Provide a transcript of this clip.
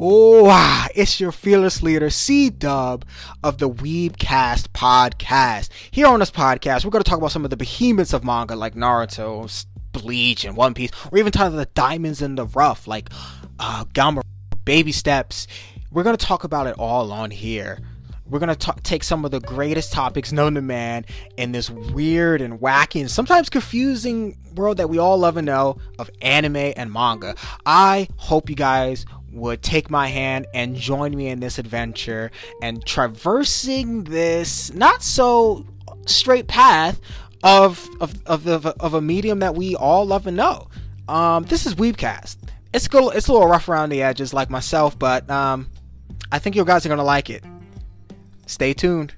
Wow, it's your fearless leader, C Dub of the Weebcast podcast. Here on this podcast, we're going to talk about some of the behemoths of manga like Naruto, Bleach, and One Piece, or even talk about the diamonds in the rough like uh, Gamma, Baby Steps. We're going to talk about it all on here. We're going to take some of the greatest topics known to man in this weird and wacky and sometimes confusing world that we all love and know of anime and manga. I hope you guys would take my hand and join me in this adventure and traversing this not so straight path of of of, of, of a medium that we all love and know. Um, this is Weebcast. It's a, it's a little rough around the edges, like myself, but um, I think you guys are gonna like it. Stay tuned.